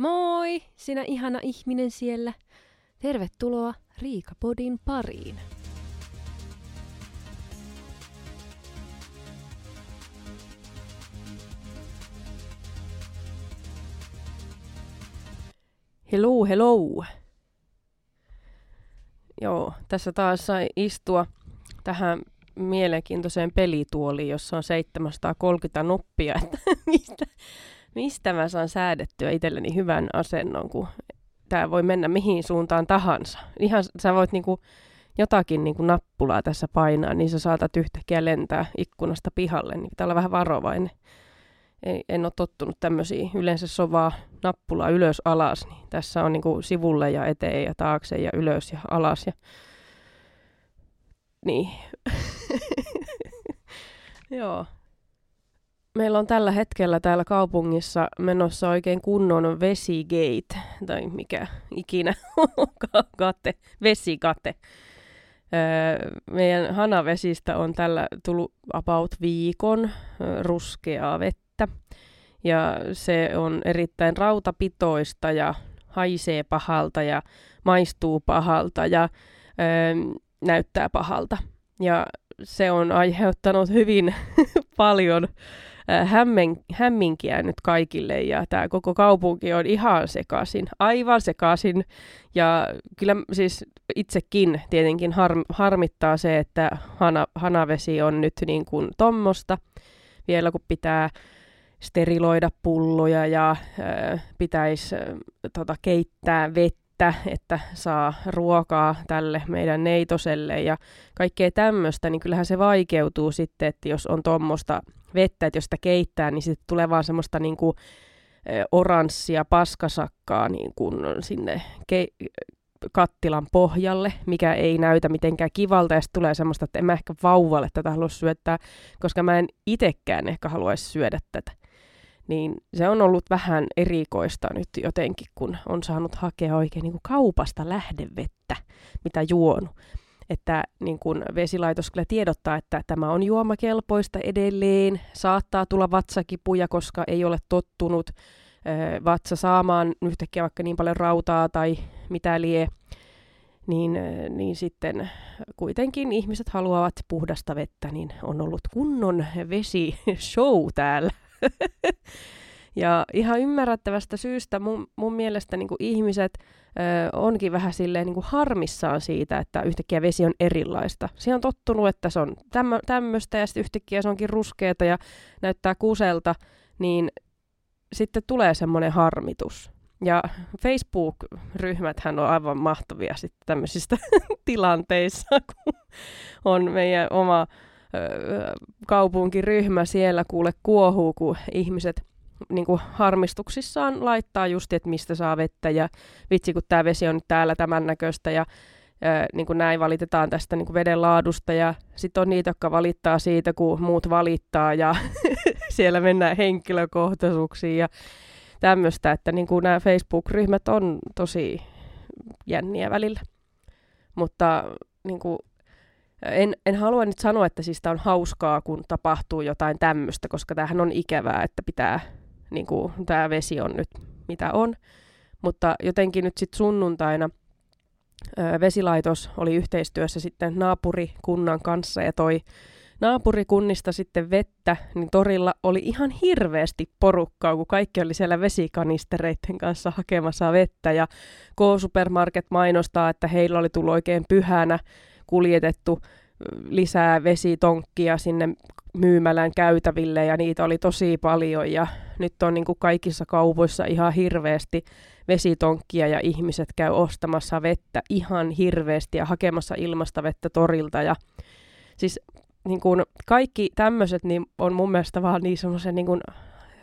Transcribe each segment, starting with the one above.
Moi, sinä ihana ihminen siellä. Tervetuloa Riikapodin pariin. Hello, hello. Joo, tässä taas sai istua tähän mielenkiintoiseen pelituoliin, jossa on 730 noppia, että mistä, mistä mä saan säädettyä itselleni hyvän asennon, kun tämä voi mennä mihin suuntaan tahansa. Ihan sä voit niinku jotakin niinku nappulaa tässä painaa, niin sä saatat yhtäkkiä lentää ikkunasta pihalle, niin pitää olla vähän varovainen. Ei, en ole tottunut tämmöisiä. Yleensä sovaa nappulaa ylös alas, niin tässä on niinku sivulle ja eteen ja taakse ja ylös ja alas. Ja... Niin. Joo, Meillä on tällä hetkellä täällä kaupungissa menossa oikein kunnon vesigate, tai mikä ikinä kate, vesikate. Öö, meidän hanavesistä on tällä tullut about viikon ruskeaa vettä. Ja se on erittäin rautapitoista ja haisee pahalta ja maistuu pahalta ja öö, näyttää pahalta. Ja se on aiheuttanut hyvin paljon hämmen, hämminkiä nyt kaikille ja tämä koko kaupunki on ihan sekaisin, aivan sekaisin. Ja kyllä siis itsekin tietenkin har, harmittaa se, että hana, hanavesi on nyt niin kuin tommosta. Vielä kun pitää steriloida pulloja ja äh, pitäisi tota, keittää vettä, että saa ruokaa tälle meidän neitoselle ja kaikkea tämmöistä, niin kyllähän se vaikeutuu sitten, että jos on tuommoista vettä, että jos sitä keittää, niin sitten tulee vaan semmoista niin kuin, oranssia paskasakkaa niin kuin sinne ke- kattilan pohjalle, mikä ei näytä mitenkään kivalta, ja tulee semmoista, että en mä ehkä vauvalle tätä halua syöttää, koska mä en itekään ehkä haluaisi syödä tätä. Niin se on ollut vähän erikoista nyt jotenkin, kun on saanut hakea oikein niin kuin kaupasta lähdevettä, mitä juonut että niin kun vesilaitos kyllä tiedottaa, että tämä on juomakelpoista edelleen. Saattaa tulla vatsakipuja, koska ei ole tottunut vatsa saamaan yhtäkkiä vaikka niin paljon rautaa tai mitä lie. Niin, niin sitten kuitenkin ihmiset haluavat puhdasta vettä, niin on ollut kunnon vesi-show täällä. Ja ihan ymmärrettävästä syystä mun, mun mielestä niin ihmiset ö, onkin vähän silleen niin kuin harmissaan siitä, että yhtäkkiä vesi on erilaista. Se on tottunut, että se on tämmöistä ja sitten yhtäkkiä se onkin ruskeata ja näyttää kuselta, niin sitten tulee semmoinen harmitus. Ja Facebook-ryhmäthän on aivan mahtavia sitten tämmöisistä tilanteissa, kun on meidän oma ö, kaupunkiryhmä siellä kuule kuohuu, kun ihmiset niin kuin harmistuksissaan laittaa just, että mistä saa vettä ja vitsi, kun tämä vesi on nyt täällä tämän näköistä ja ää, niin kuin näin valitetaan tästä niin kuin veden laadusta ja sitten on niitä, jotka valittaa siitä, kun muut valittaa ja siellä mennään henkilökohtaisuuksiin ja tämmöistä, että niin kuin nämä Facebook-ryhmät on tosi jänniä välillä. Mutta niin kuin, en, en halua nyt sanoa, että siis on hauskaa, kun tapahtuu jotain tämmöistä, koska tämähän on ikävää, että pitää niin kuin tämä vesi on nyt mitä on. Mutta jotenkin nyt sitten sunnuntaina ö, vesilaitos oli yhteistyössä sitten naapurikunnan kanssa ja toi naapurikunnista sitten vettä, niin torilla oli ihan hirveästi porukkaa, kun kaikki oli siellä vesikanistereiden kanssa hakemassa vettä. Ja K-Supermarket mainostaa, että heillä oli tullut oikein pyhänä kuljetettu lisää vesitonkkia sinne myymälän käytäville ja niitä oli tosi paljon ja nyt on niin kuin kaikissa kaupoissa ihan hirveästi vesitonkkia ja ihmiset käy ostamassa vettä ihan hirveästi ja hakemassa ilmasta vettä torilta ja siis niin kuin kaikki tämmöiset niin on mun mielestä vaan niin semmoisen niin kuin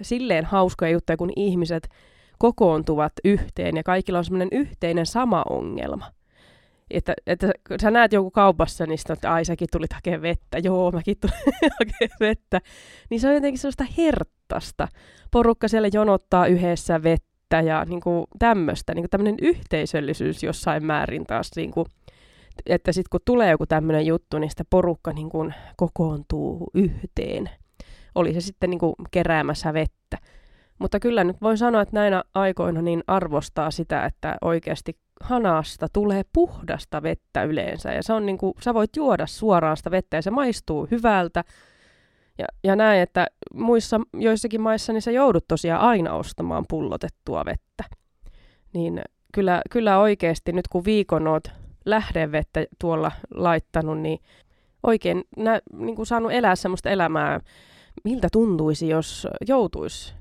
silleen hauskoja juttuja, kun ihmiset kokoontuvat yhteen ja kaikilla on semmoinen yhteinen sama ongelma. Että, että sä näet joku kaupassa, niin sitten että ai säkin tulit hakemaan vettä, joo mäkin tulin hakemaan vettä. Niin se on jotenkin sellaista herttasta. Porukka siellä jonottaa yhdessä vettä ja niin kuin tämmöistä, niin kuin tämmöinen yhteisöllisyys jossain määrin taas, niin kuin, että sitten kun tulee joku tämmöinen juttu, niin sitä porukka niin kuin kokoontuu yhteen. Oli se sitten niin kuin keräämässä vettä. Mutta kyllä nyt voin sanoa, että näinä aikoina niin arvostaa sitä, että oikeasti hanasta tulee puhdasta vettä yleensä. Ja se on niin kuin, sä voit juoda suoraan sitä vettä ja se maistuu hyvältä. Ja, ja näin, että muissa joissakin maissa niin sä joudut tosiaan aina ostamaan pullotettua vettä. Niin kyllä, kyllä oikeasti nyt kun viikon oot lähdevettä tuolla laittanut, niin oikein nä, niin kuin saanut elää semmoista elämää, miltä tuntuisi, jos joutuisi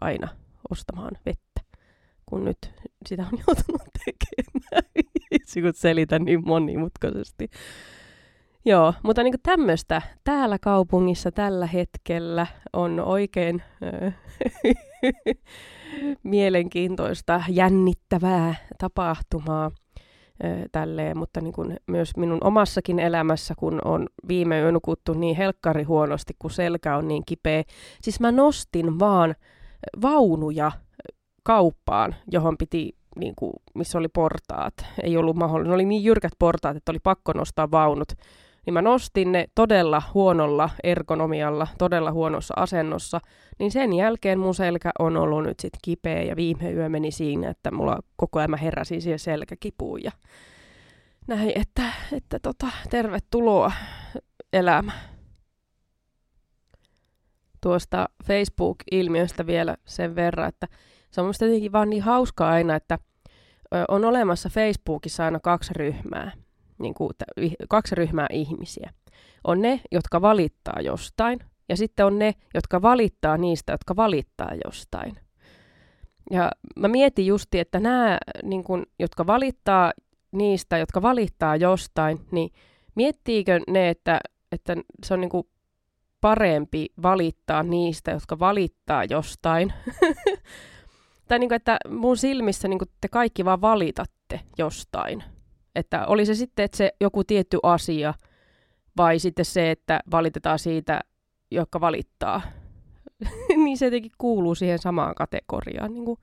aina ostamaan vettä, kun nyt sitä on joutunut tekemään. Itse kun selitän niin monimutkaisesti. Joo, mutta niin tämmöistä täällä kaupungissa tällä hetkellä on oikein mielenkiintoista, jännittävää tapahtumaa tälleen, mutta niin kuin myös minun omassakin elämässä, kun on viime yön nukuttu niin helkkari huonosti, kun selkä on niin kipeä. Siis mä nostin vaan vaunuja kauppaan, johon piti, niin kuin, missä oli portaat. Ei ollut mahdollista. Ne oli niin jyrkät portaat, että oli pakko nostaa vaunut niin mä nostin ne todella huonolla ergonomialla, todella huonossa asennossa, niin sen jälkeen mun selkä on ollut nyt sitten kipeä ja viime yö meni siinä, että mulla koko ajan heräsin siihen selkäkipuun ja näin, että, että tota, tervetuloa elämä. Tuosta Facebook-ilmiöstä vielä sen verran, että se on musta jotenkin vaan niin hauskaa aina, että on olemassa Facebookissa aina kaksi ryhmää niin kuin, kaksi ryhmää ihmisiä. On ne, jotka valittaa jostain, ja sitten on ne, jotka valittaa niistä, jotka valittaa jostain. Ja mä mietin justi, että nämä, niin kun, jotka valittaa niistä, jotka valittaa jostain, niin miettiikö ne, että, että se on niin kuin parempi valittaa niistä, jotka valittaa jostain? tai niin kuin, että mun silmissä niin kuin te kaikki vaan valitatte jostain. Että oli se sitten, että se joku tietty asia, vai sitten se, että valitetaan siitä, joka valittaa. niin se jotenkin kuuluu siihen samaan kategoriaan niin kuin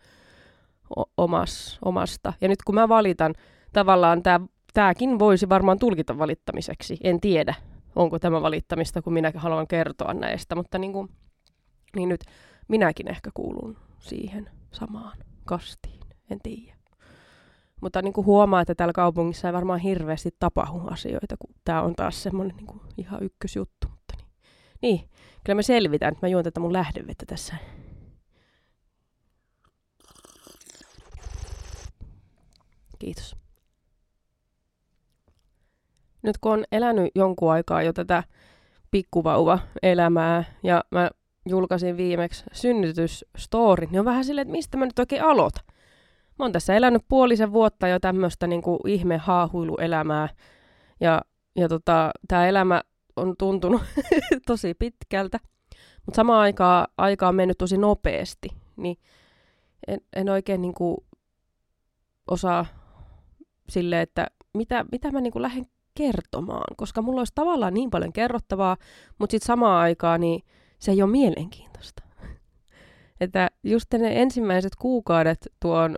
omas, omasta. Ja nyt kun mä valitan, tavallaan tämä tämäkin voisi varmaan tulkita valittamiseksi. En tiedä, onko tämä valittamista, kun minä haluan kertoa näistä, mutta niin, kuin, niin nyt minäkin ehkä kuulun siihen samaan kastiin. En tiedä. Mutta niin kuin huomaa, että täällä kaupungissa ei varmaan hirveästi tapahdu asioita, kun tämä on taas semmoinen niin kuin ihan ykkösjuttu. Mutta niin. niin, kyllä me selvitään, että mä juon tätä mun lähdevettä tässä. Kiitos. Nyt kun on elänyt jonkun aikaa jo tätä pikkuvauva-elämää ja mä julkaisin viimeksi synnytysstorin, niin on vähän silleen, että mistä mä nyt oikein aloitan mä oon tässä elänyt puolisen vuotta jo tämmöistä niin ihme haahuiluelämää. Ja, ja tota, tämä elämä on tuntunut tosi pitkältä. Mutta samaan aikaan aika on mennyt tosi nopeasti. Niin en, en oikein niin kuin osaa sille, että mitä, mitä mä niin kuin lähden kertomaan. Koska mulla olisi tavallaan niin paljon kerrottavaa, mutta sitten samaan aikaan niin se ei ole mielenkiintoista. että just ne ensimmäiset kuukaudet tuon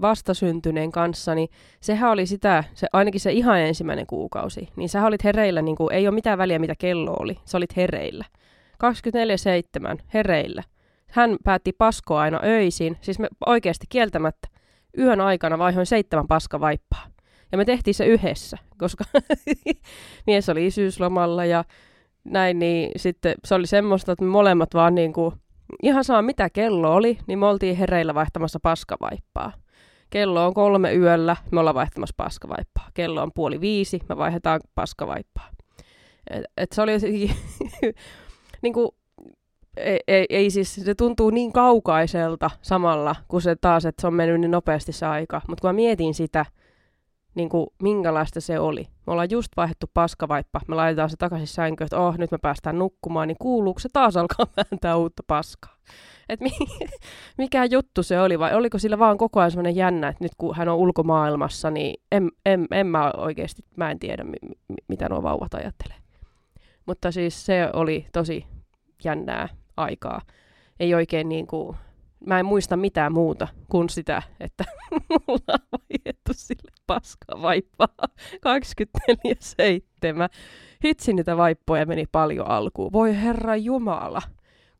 vastasyntyneen kanssa, niin sehän oli sitä, se, ainakin se ihan ensimmäinen kuukausi, niin sä olit hereillä, niin kuin, ei ole mitään väliä mitä kello oli, sä olit hereillä. 24-7 hereillä. Hän päätti paskoa aina öisin, siis me oikeasti kieltämättä yön aikana vaihoin seitsemän paskavaippaa. Ja me tehtiin se yhdessä, koska mies oli isyyslomalla ja näin, niin sitten se oli semmoista, että me molemmat vaan niin kuin, ihan sama mitä kello oli, niin me oltiin hereillä vaihtamassa paskavaippaa. Kello on kolme yöllä, me ollaan vaihtamassa paskavaippaa. Kello on puoli viisi, me vaihdetaan paskavaippaa. Et, et se oli niin kuin, ei, ei, ei siis, se tuntuu niin kaukaiselta samalla, kun se taas, että se on mennyt niin nopeasti se aika. Mutta kun mä mietin sitä, niin kuin, minkälaista se oli. Me ollaan just vaihdettu paskavaippa, me laitetaan se takaisin sänkyyn, että oh, nyt me päästään nukkumaan, niin kuuluuko se taas alkaa vääntää uutta paskaa? että mikä juttu se oli, vai oliko sillä vaan koko ajan sellainen jännä, että nyt kun hän on ulkomaailmassa, niin en, en, en mä oikeasti, mä en tiedä, mi, mitä nuo vauvat ajattelee. Mutta siis se oli tosi jännää aikaa. Ei oikein niin kuin, mä en muista mitään muuta kuin sitä, että mulla on vaihdettu sille paska vaippaa 24-7. Hitsi niitä vaippoja meni paljon alkuun. Voi herra Jumala,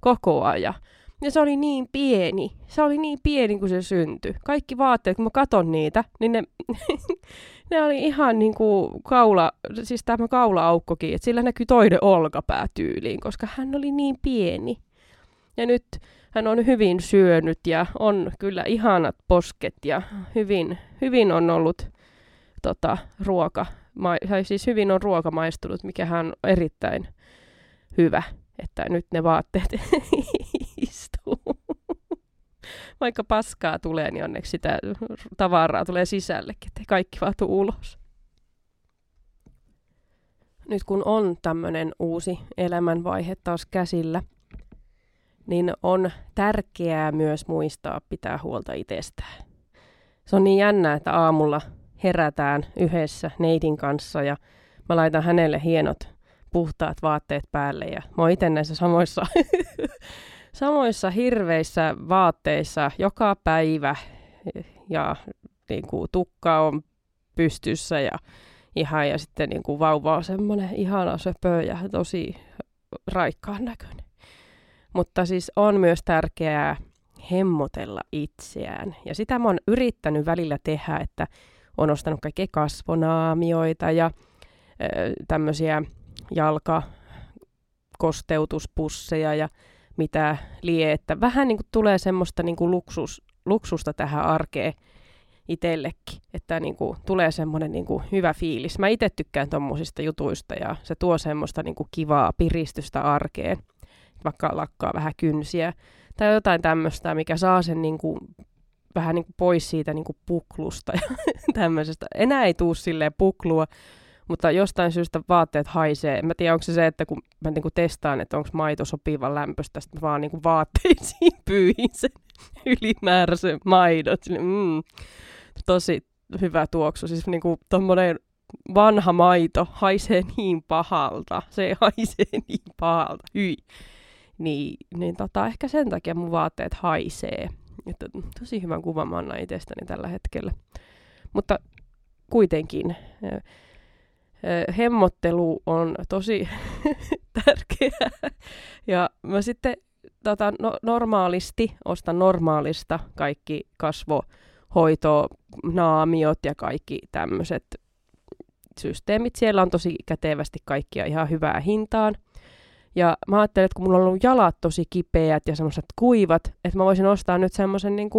koko ajan. Ja se oli niin pieni. Se oli niin pieni, kun se syntyi. Kaikki vaatteet, kun mä katon niitä, niin ne, ne oli ihan niin kuin kaula, siis tämä kaula-aukkokin, että sillä näkyy toinen olkapää tyyliin, koska hän oli niin pieni. Ja nyt hän on hyvin syönyt ja on kyllä ihanat posket ja hyvin, hyvin on ollut tota, ruoka, ma- tai siis hyvin on ruoka maistunut, mikä hän on erittäin hyvä, että nyt ne vaatteet istuu. Vaikka paskaa tulee, niin onneksi sitä tavaraa tulee sisällekin, että kaikki vaan ulos. Nyt kun on tämmöinen uusi elämänvaihe taas käsillä, niin on tärkeää myös muistaa pitää huolta itsestään. Se on niin jännä, että aamulla herätään yhdessä neidin kanssa ja mä laitan hänelle hienot puhtaat vaatteet päälle ja mä oon itse näissä samoissa, samoissa hirveissä vaatteissa joka päivä ja niin kuin, tukka on pystyssä ja ihan ja sitten niin kuin, vauva on semmoinen ihana söpö ja tosi raikkaan näköinen. Mutta siis on myös tärkeää hemmotella itseään. Ja sitä mä oon yrittänyt välillä tehdä, että on ostanut kaikkea kasvonaamioita ja tämmöisiä jalkakosteutuspusseja ja mitä lie, että vähän niin kuin tulee semmoista niin kuin luksus, luksusta tähän arkeen itsellekin, että niin kuin tulee semmoinen niin kuin hyvä fiilis. Mä itse tykkään tuommoisista jutuista ja se tuo semmoista niin kuin kivaa piristystä arkeen vaikka lakkaa vähän kynsiä tai jotain tämmöistä, mikä saa sen niin kuin, vähän niin kuin pois siitä niin kuin puklusta ja tämmöisestä. Enää ei tuu silleen puklua, mutta jostain syystä vaatteet haisee. En mä tiedä, onko se se, että kun mä niin kuin testaan, että onko maito sopivan lämpöstä, sitten mä vaan niin kuin vaatteisiin pyyhin sen ylimääräisen. Sille, mm, tosi hyvä tuoksu. Siis niin kuin tommonen vanha maito haisee niin pahalta. Se haisee niin pahalta. Hyi niin, niin tota, ehkä sen takia mun vaatteet haisee. Että tosi hyvän kuvan mä annan itsestäni tällä hetkellä. Mutta kuitenkin hemmottelu on tosi tärkeää. Ja mä sitten tota, no, normaalisti ostan normaalista kaikki kasvohoito, naamiot ja kaikki tämmöiset systeemit. Siellä on tosi kätevästi kaikkia ihan hyvää hintaan. Ja mä ajattelin, että kun mulla on ollut jalat tosi kipeät ja semmoiset kuivat, että mä voisin ostaa nyt semmoisen niin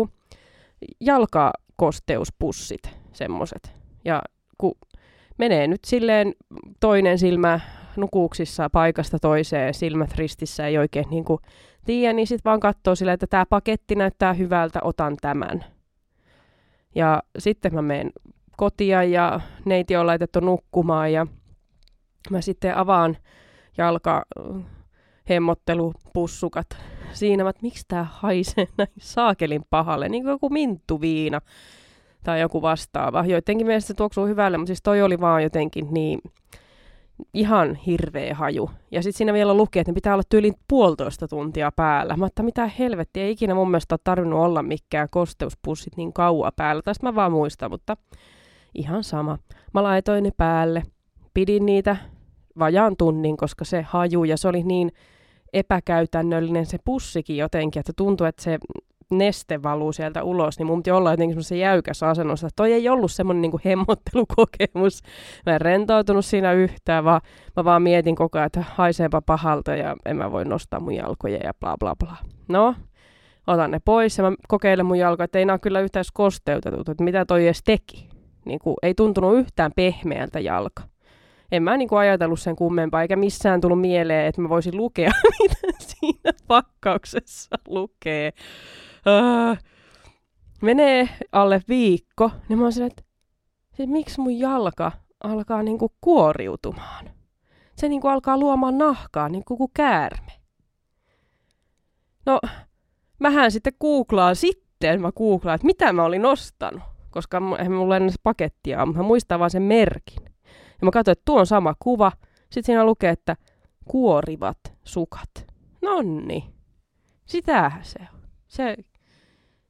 jalkakosteuspussit, semmoiset. Ja kun menee nyt silleen toinen silmä nukuuksissa paikasta toiseen, silmät ristissä ei oikein niin kuin tiedä, niin sitten vaan katsoo silleen, että tämä paketti näyttää hyvältä, otan tämän. Ja sitten mä menen kotia ja neiti on laitettu nukkumaan ja mä sitten avaan jalka hemmottelupussukat siinä, että miksi tämä haisee näin saakelin pahalle, niin kuin joku minttuviina tai joku vastaava. Joidenkin mielestä se tuoksuu hyvälle, mutta siis toi oli vaan jotenkin niin ihan hirveä haju. Ja sitten siinä vielä luki, että ne pitää olla tyyliin puolitoista tuntia päällä. Mä että mitä helvettiä, ei ikinä mun mielestä ole tarvinnut olla mikään kosteuspussit niin kauan päällä. Tästä mä vaan muistan, mutta ihan sama. Mä laitoin ne päälle, pidin niitä vajaan tunnin, koska se haju ja se oli niin epäkäytännöllinen se pussikin jotenkin, että tuntui, että se neste valuu sieltä ulos, niin mun piti olla jotenkin semmoisen jäykässä asennossa. Toi ei ollut semmoinen niin hemmottelukokemus. Mä en rentoutunut siinä yhtään, vaan mä vaan mietin koko ajan, että haiseepa pahalta ja en mä voi nostaa mun jalkoja ja bla bla bla. No, otan ne pois ja mä kokeilen mun jalkoja, että ei nää kyllä yhtään kosteutetut, että mitä toi edes teki. Niin ei tuntunut yhtään pehmeältä jalka en mä niinku ajatellut sen kummempaa, eikä missään tullut mieleen, että mä voisin lukea, mitä siinä pakkauksessa lukee. Uh, menee alle viikko, niin mä oon sille, että, että miksi mun jalka alkaa niinku kuoriutumaan. Se niinku alkaa luomaan nahkaa, niin kuin käärme. No, mähän sitten googlaan sitten, mä googlaan, että mitä mä olin ostanut, koska eihän mulla ennen pakettia, mutta mä muistan vaan sen merkin. Ja mä katsoin, että tuo on sama kuva. Sitten siinä lukee, että kuorivat sukat. Nonni. Sitähän se on. Se,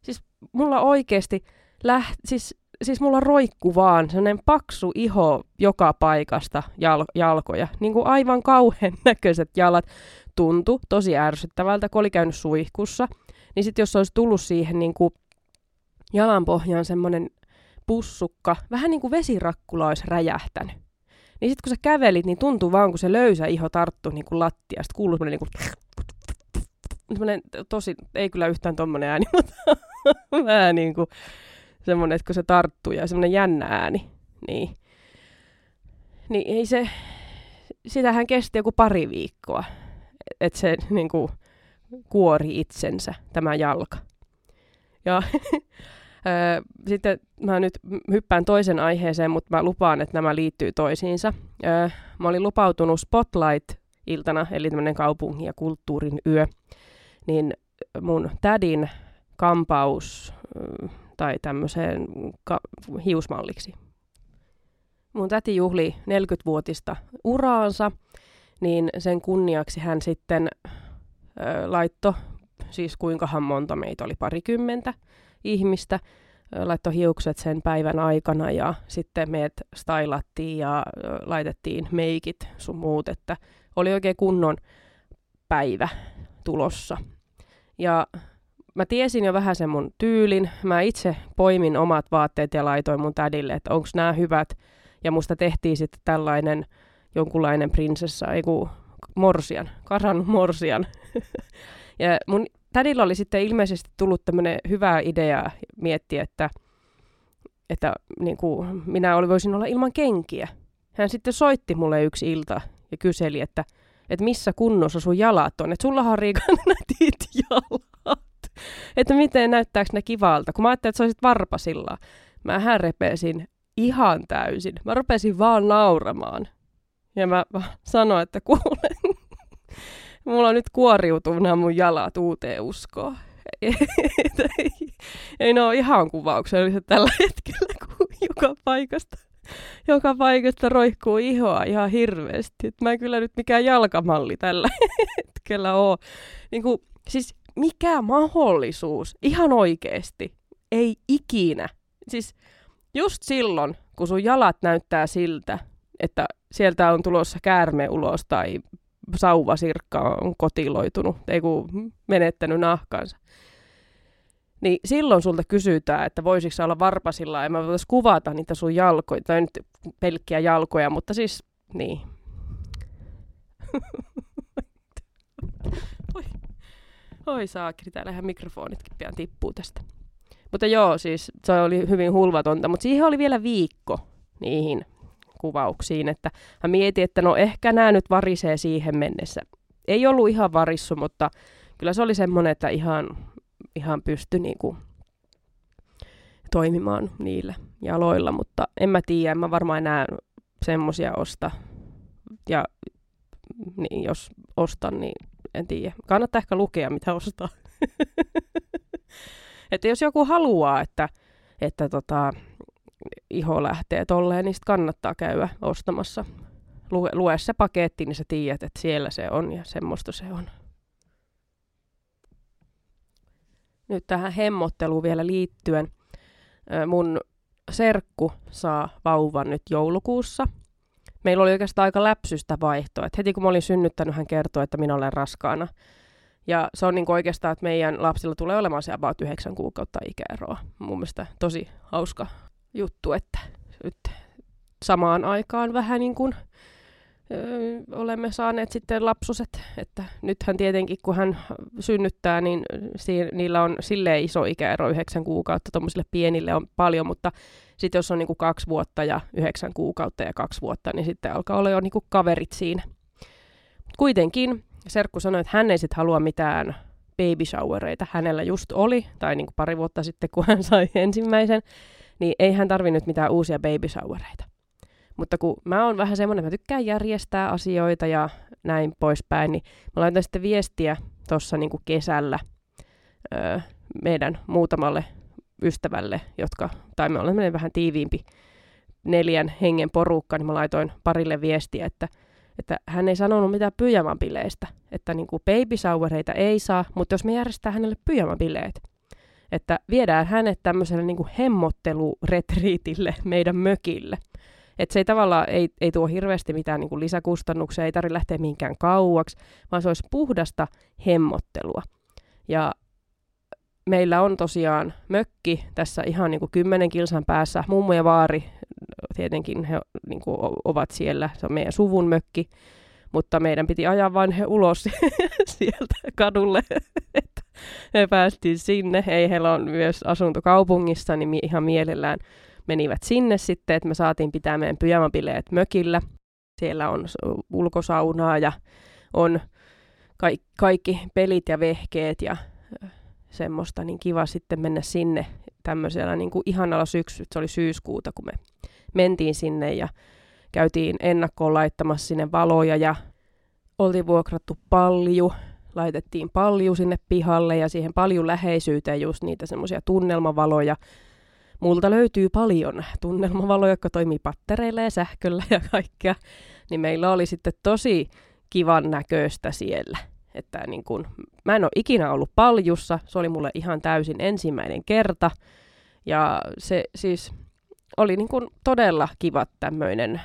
siis mulla oikeasti läht, siis siis mulla roikku vaan sellainen paksu iho joka paikasta jal, jalkoja. Niin kuin aivan kauhean näköiset jalat. Tuntu tosi ärsyttävältä, kun oli käynyt suihkussa. Niin sitten jos olisi tullut siihen niin kuin jalanpohjaan semmoinen pussukka, vähän niin kuin vesirakkula olisi räjähtänyt. Niin sitten kun sä kävelit, niin tuntuu vaan, kun se löysä iho tarttui niin kuin lattiasta. Kuuluu semmoinen niin kuin tosi, ei kyllä yhtään tommonen ääni, mutta vähän niin kuin semmoinen, että kun se tarttuu ja semmoinen jännä ääni, niin, niin ei se, sitähän kesti joku pari viikkoa, että se niin kuin, kuori itsensä, tämä jalka. Ja sitten mä nyt hyppään toisen aiheeseen, mutta mä lupaan, että nämä liittyy toisiinsa. mä olin lupautunut Spotlight-iltana, eli tämmöinen kaupungin ja kulttuurin yö, niin mun tädin kampaus tai tämmöiseen ka- hiusmalliksi. Mun täti juhli 40-vuotista uraansa, niin sen kunniaksi hän sitten laitto, siis kuinkahan monta meitä oli, parikymmentä ihmistä, laittoi hiukset sen päivän aikana ja sitten meidät stylattiin ja laitettiin meikit sun muut, että oli oikein kunnon päivä tulossa. Ja mä tiesin jo vähän sen mun tyylin. Mä itse poimin omat vaatteet ja laitoin mun tädille, että onko nämä hyvät. Ja musta tehtiin sitten tällainen jonkunlainen prinsessa, ei kun morsian, karan morsian. ja mun tädillä oli sitten ilmeisesti tullut tämmöinen hyvä idea miettiä, että, että niin kuin minä voisin olla ilman kenkiä. Hän sitten soitti mulle yksi ilta ja kyseli, että, että missä kunnossa sun jalat on. Että sullahan on Riikan nätit jalat että miten näyttääkö ne kivalta. Kun mä ajattelin, että sä olisit varpasilla, mä repesin ihan täysin. Mä rupesin vaan nauramaan. Ja mä sanoin, että kuule, mulla on nyt kuoriutunut nämä mun jalat uuteen uskoon. ei, ei ne ole ihan kuvauksellisia tällä hetkellä, kun joka paikasta, joka paikasta roikkuu ihoa ihan hirveästi. Et mä en kyllä nyt mikään jalkamalli tällä hetkellä ole. Niin kuin, siis mikä mahdollisuus, ihan oikeesti, ei ikinä. Siis just silloin, kun sun jalat näyttää siltä, että sieltä on tulossa käärme ulos tai sauvasirkka on kotiloitunut, ei kun menettänyt nahkansa. Niin silloin sulta kysytään, että voisiko olla varpasilla ja mä voitaisiin kuvata niitä sun jalkoja, tai nyt pelkkiä jalkoja, mutta siis niin. Oi saakri, täällähän mikrofonitkin pian tippuu tästä. Mutta joo, siis se oli hyvin hulvatonta, mutta siihen oli vielä viikko niihin kuvauksiin, että hän mieti, että no ehkä nämä nyt varisee siihen mennessä. Ei ollut ihan varissu, mutta kyllä se oli semmoinen, että ihan, ihan pystyi niinku toimimaan niillä jaloilla, mutta en mä tiedä, en mä varmaan enää semmosia osta. Ja niin, jos ostan, niin en tiedä. Kannattaa ehkä lukea, mitä ostaa. että jos joku haluaa, että, että tota, iho lähtee tolleen, niin kannattaa käydä ostamassa. Lue, lue se paketti, niin sä tiedät, että siellä se on ja semmoista se on. Nyt tähän hemmotteluun vielä liittyen. Mun serkku saa vauvan nyt joulukuussa – meillä oli oikeastaan aika läpsystä vaihtoa. Et heti kun mä olin synnyttänyt, hän kertoi, että minä olen raskaana. Ja se on niin oikeastaan, että meidän lapsilla tulee olemaan se about yhdeksän kuukautta ikäeroa. Mun mielestä tosi hauska juttu, että nyt samaan aikaan vähän niin kuin öö, olemme saaneet sitten lapsuset, että nythän tietenkin kun hän synnyttää, niin si- niillä on silleen iso ikäero, yhdeksän kuukautta, tuommoisille pienille on paljon, mutta sitten jos on niin kuin kaksi vuotta ja yhdeksän kuukautta ja kaksi vuotta, niin sitten alkaa olla jo niin kuin kaverit siinä. Kuitenkin Serkku sanoi, että hän ei sitten halua mitään baby showereita. Hänellä just oli, tai niin kuin pari vuotta sitten, kun hän sai ensimmäisen, niin ei hän tarvinnut mitään uusia baby showereita. Mutta kun mä oon vähän semmoinen, että mä tykkään järjestää asioita ja näin poispäin, niin mä laitan sitten viestiä tuossa niin kesällä öö, meidän muutamalle ystävälle, jotka, tai me olemme vähän tiiviimpi neljän hengen porukka, niin mä laitoin parille viestiä, että, että hän ei sanonut mitään pyjamabileistä, että niin kuin baby ei saa, mutta jos me järjestää hänelle pyjamabileet, että viedään hänet tämmöiselle niin hemmotteluretriitille meidän mökille. Että se ei tavallaan ei, ei tuo hirveästi mitään niin lisäkustannuksia, ei tarvitse lähteä mihinkään kauaksi, vaan se olisi puhdasta hemmottelua. Ja meillä on tosiaan mökki tässä ihan niin kuin kymmenen kilsan päässä. Mummo ja vaari tietenkin he niin kuin ovat siellä, se on meidän suvun mökki, mutta meidän piti ajaa vain he ulos sieltä kadulle, me päästiin sinne. Ei heillä on myös asunto kaupungissa, niin ihan mielellään menivät sinne sitten, että me saatiin pitää meidän pyjamabileet mökillä. Siellä on ulkosaunaa ja on kaikki, kaikki pelit ja vehkeet ja semmoista, niin kiva sitten mennä sinne tämmöisellä niin kuin ihanalla syksyllä. Se oli syyskuuta, kun me mentiin sinne ja käytiin ennakkoon laittamassa sinne valoja ja oltiin vuokrattu palju, laitettiin palju sinne pihalle ja siihen paljon läheisyyteen just niitä semmoisia tunnelmavaloja. Multa löytyy paljon tunnelmavaloja, jotka toimii pattereilla ja sähköllä ja kaikkea. Niin meillä oli sitten tosi kivan näköistä siellä. Että niin kun, mä en ole ikinä ollut paljussa, se oli mulle ihan täysin ensimmäinen kerta. Ja se siis oli niin kun todella kiva tämmöinen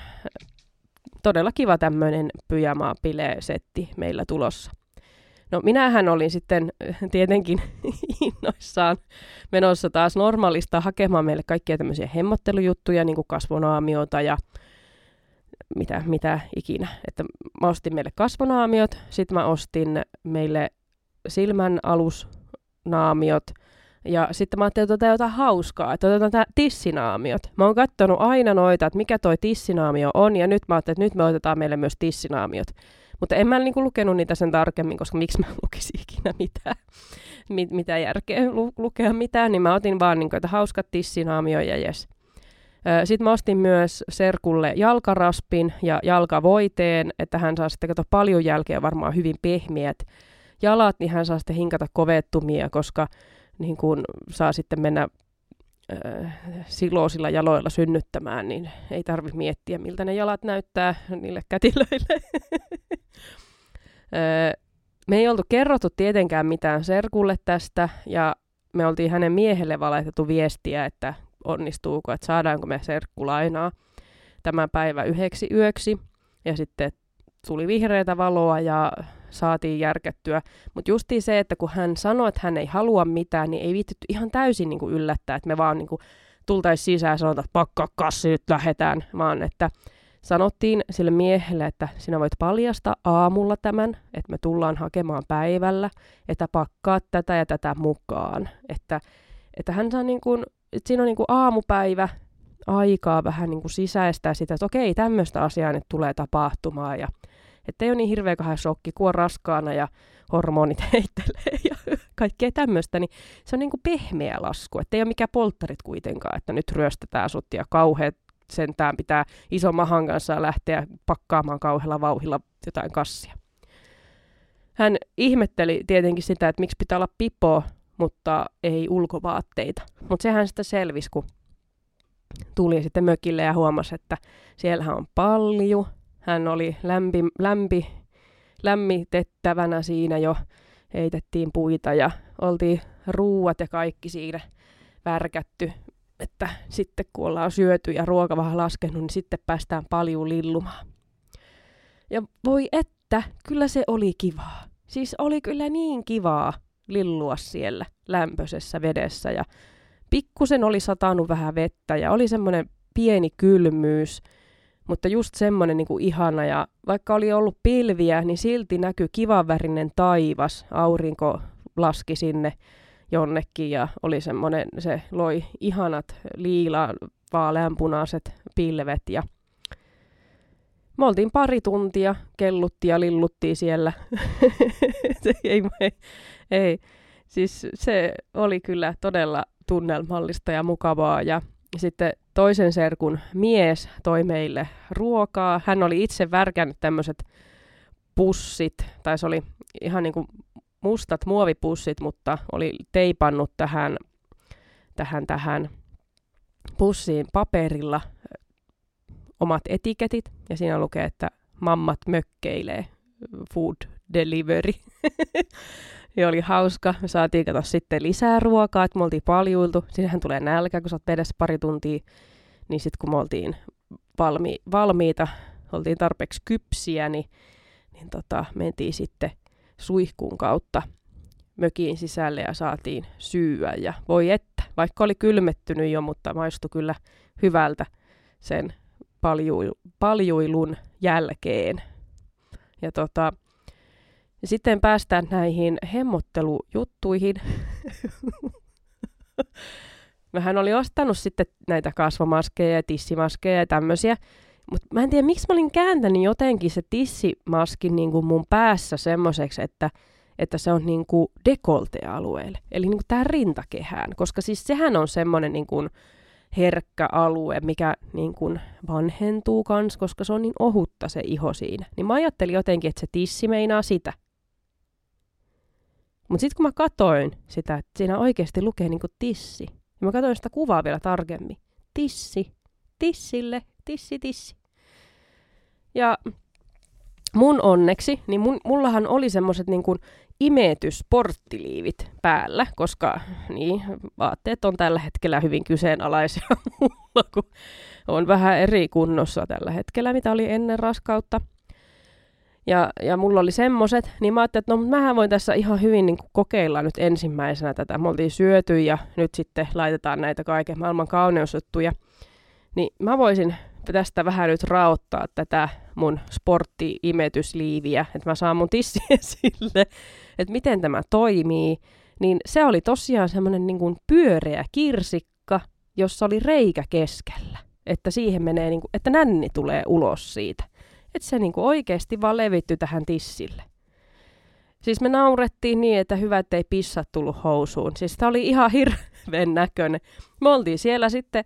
todella kiva tämmöinen pyjama setti meillä tulossa. No minähän olin sitten tietenkin innoissaan menossa taas normaalista hakemaan meille kaikkia tämmöisiä hemmottelujuttuja, niin kuin kasvonaamiota ja mitä, mitä ikinä. Että mä ostin meille kasvonaamiot, sitten mä ostin meille silmän alusnaamiot, ja sitten mä ajattelin, että jotain hauskaa, että otetaan tämä tissinaamiot. Mä oon katsonut aina noita, että mikä toi tissinaamio on, ja nyt mä ajattelin, että nyt me otetaan meille myös tissinaamiot. Mutta en mä niinku lukenut niitä sen tarkemmin, koska miksi mä lukisin ikinä mitään, mit, mitä järkeä lu- lukea mitään, niin mä otin vaan niinku, että hauskat tissinaamio ja jes. Sitten mä ostin myös Serkulle jalkaraspin ja jalkavoiteen, että hän saa sitten kato paljon jälkeä varmaan hyvin pehmiät jalat, niin hän saa sitten hinkata kovettumia, koska niin kuin saa sitten mennä äh, siloosilla jaloilla synnyttämään, niin ei tarvitse miettiä, miltä ne jalat näyttää niille kätilöille. me ei oltu kerrottu tietenkään mitään Serkulle tästä, ja me oltiin hänen miehelle valaitettu viestiä, että onnistuuko, että saadaanko me serkkulainaa tämän päivä yhdeksi yöksi. Ja sitten tuli vihreätä valoa ja saatiin järkettyä. Mutta justiin se, että kun hän sanoi, että hän ei halua mitään, niin ei viitetty ihan täysin niin kuin yllättää, että me vaan niin kuin tultaisiin sisään ja sanotaan, että pakkaa kassi, nyt lähdetään, vaan että sanottiin sille miehelle, että sinä voit paljasta aamulla tämän, että me tullaan hakemaan päivällä, että pakkaa tätä ja tätä mukaan. Että, että hän saa niin kuin, että siinä on niin kuin aamupäivä, aikaa vähän niin kuin sisäistää sitä, että okei, tämmöistä asiaa nyt tulee tapahtumaan ja että ei ole niin hirveä kahden shokki, kun on raskaana ja hormonit heittelee ja kaikkea tämmöistä, niin se on niin kuin pehmeä lasku, että ei ole mikään polttarit kuitenkaan, että nyt ryöstetään sut ja kauheat sentään pitää iso mahan kanssa lähteä pakkaamaan kauhealla vauhilla jotain kassia. Hän ihmetteli tietenkin sitä, että miksi pitää olla pipo, mutta ei ulkovaatteita. Mutta sehän sitä selvisi, kun tuli sitten mökille ja huomasi, että siellä on paljon hän oli lämpi, lämpi, lämmitettävänä siinä jo. Heitettiin puita ja oltiin ruuat ja kaikki siinä värkätty. Että sitten kun ollaan syöty ja ruoka vähän laskenut, niin sitten päästään paljon lillumaan. Ja voi että, kyllä se oli kivaa. Siis oli kyllä niin kivaa lillua siellä lämpöisessä vedessä ja pikkusen oli satanut vähän vettä ja oli semmoinen pieni kylmyys – mutta just semmoinen niin ihana ja vaikka oli ollut pilviä, niin silti näkyi kivanvärinen taivas, aurinko laski sinne jonnekin ja oli semmoinen, se loi ihanat liila vaaleanpunaiset pilvet ja me oltiin pari tuntia, kelluttiin ja lilluttiin siellä. ei, ei, ei, siis se oli kyllä todella tunnelmallista ja mukavaa ja sitten toisen serkun mies toi meille ruokaa. Hän oli itse värkännyt tämmöiset pussit, tai se oli ihan niin kuin mustat muovipussit, mutta oli teipannut tähän, tähän, tähän pussiin paperilla omat etiketit, ja siinä lukee, että mammat mökkeilee, food delivery. ja oli hauska. Me saatiin kato sitten lisää ruokaa, että me oltiin paljuiltu. Siinähän tulee nälkä, kun sä oot vedessä pari tuntia. Niin sitten kun me oltiin valmi- valmiita, oltiin tarpeeksi kypsiä, niin, niin tota, mentiin sitten suihkuun kautta mökiin sisälle ja saatiin syyä. Ja voi että, vaikka oli kylmettynyt jo, mutta maistui kyllä hyvältä sen paljuil, paljuilun jälkeen. Ja tota, sitten päästään näihin hemmottelujuttuihin. Mähän oli ostanut sitten näitä kasvomaskeja ja tissimaskeja ja tämmöisiä. Mutta mä en tiedä, miksi mä olin kääntänyt jotenkin se tissimaskin niin kuin mun päässä semmoiseksi, että, että se on niin kuin dekoltealueelle. Eli niin kuin tähän rintakehään. Koska siis sehän on semmoinen niin kuin herkkä alue, mikä niin kuin vanhentuu kans, koska se on niin ohutta se iho siinä. Niin mä ajattelin jotenkin, että se tissi meinaa sitä. Mutta sitten kun mä katoin sitä, että siinä oikeasti lukee niinku tissi, ja mä katsoin sitä kuvaa vielä tarkemmin. Tissi, tissille, tissi, tissi. Ja mun onneksi, niin mun, mullahan oli semmoset niin kuin imetysporttiliivit päällä, koska niin, vaatteet on tällä hetkellä hyvin kyseenalaisia mulla, kun on vähän eri kunnossa tällä hetkellä, mitä oli ennen raskautta. Ja, ja mulla oli semmoset, niin mä ajattelin, että no mähän voin tässä ihan hyvin niin kokeilla nyt ensimmäisenä tätä. Me oltiin syöty ja nyt sitten laitetaan näitä kaiken maailman kauneusjuttuja. Niin mä voisin tästä vähän nyt raottaa tätä mun sportti-imetysliiviä, että mä saan mun tissiä sille, että miten tämä toimii. Niin se oli tosiaan semmoinen niin kuin pyöreä kirsikka, jossa oli reikä keskellä. Että siihen menee, niin kuin, että nänni tulee ulos siitä että se niinku oikeasti vaan levitty tähän tissille. Siis me naurettiin niin, että hyvä, ettei pissat tullut housuun. Siis tämä oli ihan hirveän näköinen. Me oltiin siellä sitten,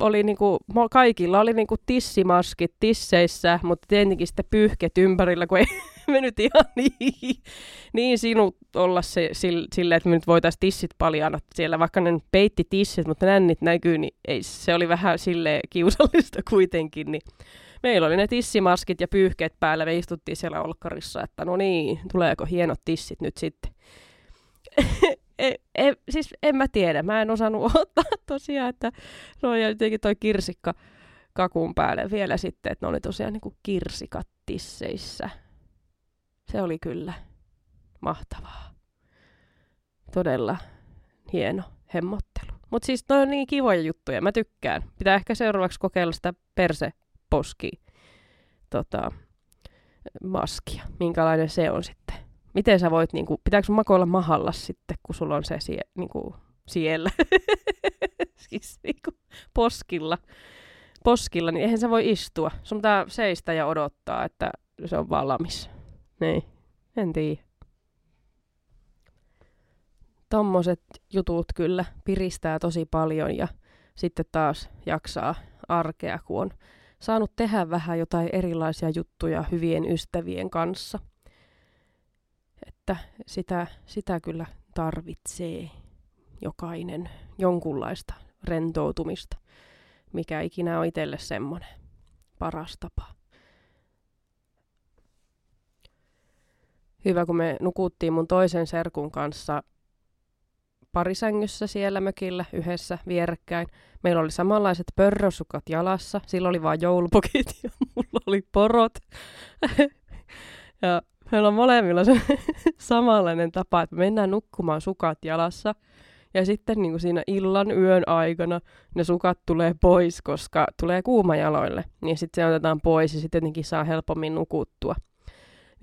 oli niinku, kaikilla oli niinku tissimaskit tisseissä, mutta tietenkin sitten pyyhket ympärillä, kun ei me nyt ihan niin, niin sinut olla se, sille, että me nyt voitaisiin tissit paljana siellä, vaikka ne peitti tissit, mutta nännit näkyy, niin ei, se oli vähän sille kiusallista kuitenkin, niin meillä oli ne tissimaskit ja pyyhkeet päällä, me istuttiin siellä olkkarissa, että no niin, tuleeko hienot tissit nyt sitten. e, e, siis en mä tiedä, mä en osannut ottaa tosiaan, että no ja jotenkin toi kirsikka kakun päälle vielä sitten, että ne oli tosiaan niin kuin kirsikat tisseissä. Se oli kyllä mahtavaa. Todella hieno hemmottelu. Mutta siis toi on niin kivoja juttuja, mä tykkään. Pitää ehkä seuraavaksi kokeilla sitä perse poski tota, maskia. Minkälainen se on sitten? Miten sä voit, niin kuin, pitääkö sun makoilla mahalla sitten, kun sulla on se sie, niin kuin, siellä? siis niin kuin, poskilla. Poskilla, niin eihän sä voi istua. Sun pitää seistä ja odottaa, että se on valmis. Niin, en tiedä. Tommoset jutut kyllä piristää tosi paljon ja sitten taas jaksaa arkea, kun on saanut tehdä vähän jotain erilaisia juttuja hyvien ystävien kanssa. Että sitä, sitä kyllä tarvitsee jokainen jonkunlaista rentoutumista, mikä ikinä on itselle semmoinen paras tapa. Hyvä, kun me nukuttiin mun toisen serkun kanssa parisängyssä siellä mökillä yhdessä vierekkäin. Meillä oli samanlaiset pörrösukat jalassa. Sillä oli vain joulupokit ja mulla oli porot. ja meillä on molemmilla se samanlainen tapa, että me mennään nukkumaan sukat jalassa. Ja sitten niin kuin siinä illan yön aikana ne sukat tulee pois, koska tulee kuuma jaloille. Niin sitten se otetaan pois ja sitten jotenkin saa helpommin nukuttua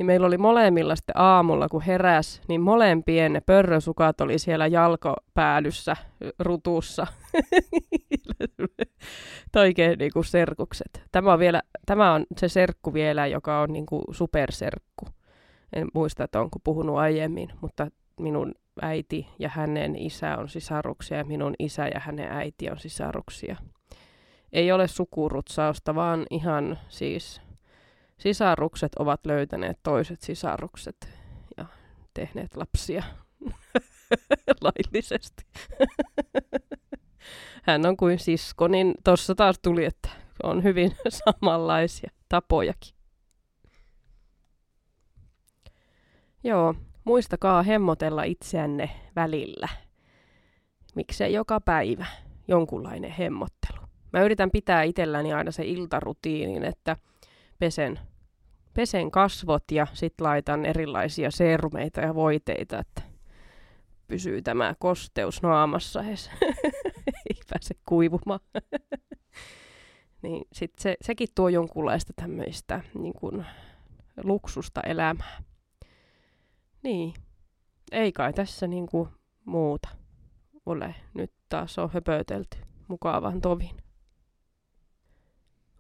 niin meillä oli molemmilla sitten aamulla, kun heräs, niin molempien ne pörrösukat oli siellä jalkopäädyssä rutussa. Toikeen niin kuin serkukset. Tämä on, vielä, tämä on se serkku vielä, joka on niin kuin superserkku. En muista, että onko puhunut aiemmin, mutta minun äiti ja hänen isä on sisaruksia ja minun isä ja hänen äiti on sisaruksia. Ei ole sukurutsausta, vaan ihan siis sisarukset ovat löytäneet toiset sisarukset ja tehneet lapsia laillisesti. Hän on kuin sisko, niin tuossa taas tuli, että on hyvin samanlaisia tapojakin. Joo, Muistakaa hemmotella itseänne välillä. Miksei joka päivä jonkunlainen hemmottelu. Mä yritän pitää itselläni aina se iltarutiinin, että pesen, pesen kasvot ja sit laitan erilaisia serumeita ja voiteita, että pysyy tämä kosteus naamassa edes. Ei pääse kuivumaan. niin sit se, sekin tuo jonkunlaista tämmöistä niin kuin, luksusta elämää. Niin, ei kai tässä niin kuin, muuta ole. Nyt taas on höpötelty mukavan tovin.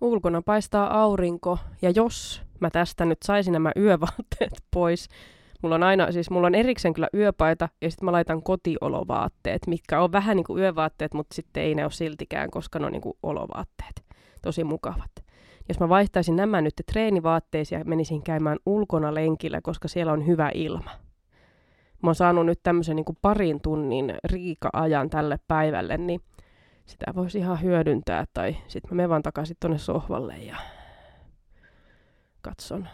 Ulkona paistaa aurinko, ja jos mä tästä nyt saisin nämä yövaatteet pois, mulla on aina, siis mulla on erikseen kyllä yöpaita, ja sitten mä laitan kotiolovaatteet, mitkä on vähän niin kuin yövaatteet, mutta sitten ei ne ole siltikään, koska ne on niin kuin olovaatteet. Tosi mukavat. Jos mä vaihtaisin nämä nyt treenivaatteisiin ja menisin käymään ulkona lenkillä, koska siellä on hyvä ilma. Mä oon saanut nyt tämmöisen niin parin tunnin riika-ajan tälle päivälle, niin sitä voisi ihan hyödyntää. Tai sitten mä menen vaan takaisin tuonne sohvalle ja katson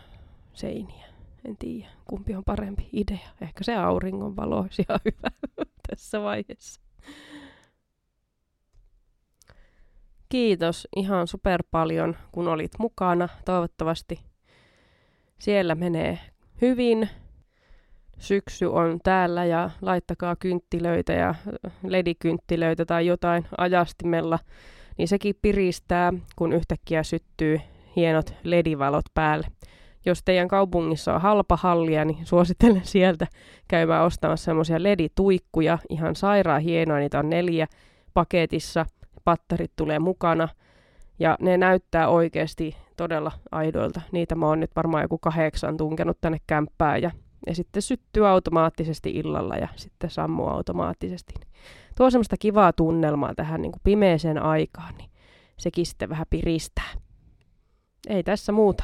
seiniä. En tiedä, kumpi on parempi idea. Ehkä se auringonvalo olisi ihan hyvä tässä vaiheessa. Kiitos ihan super paljon, kun olit mukana. Toivottavasti siellä menee hyvin. Syksy on täällä ja laittakaa kynttilöitä ja ledikynttilöitä tai jotain ajastimella, niin sekin piristää, kun yhtäkkiä syttyy hienot ledivalot päälle. Jos teidän kaupungissa on halpa hallia, niin suosittelen sieltä käymään ostamassa semmoisia ledituikkuja. Ihan sairaan hienoa, niitä on neljä paketissa – pattarit tulee mukana. Ja ne näyttää oikeasti todella aidoilta. Niitä mä oon nyt varmaan joku kahdeksan tunkenut tänne kämppään ja, ja sitten syttyy automaattisesti illalla ja sitten sammuu automaattisesti. Tuo semmoista kivaa tunnelmaa tähän niin kuin pimeeseen aikaan, niin sekin sitten vähän piristää. Ei tässä muuta.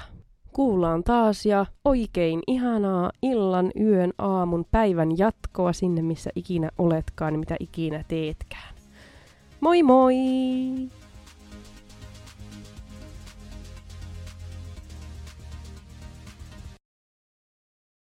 Kuullaan taas ja oikein ihanaa illan, yön, aamun, päivän jatkoa sinne, missä ikinä oletkaan ja mitä ikinä teetkään. Moi moi!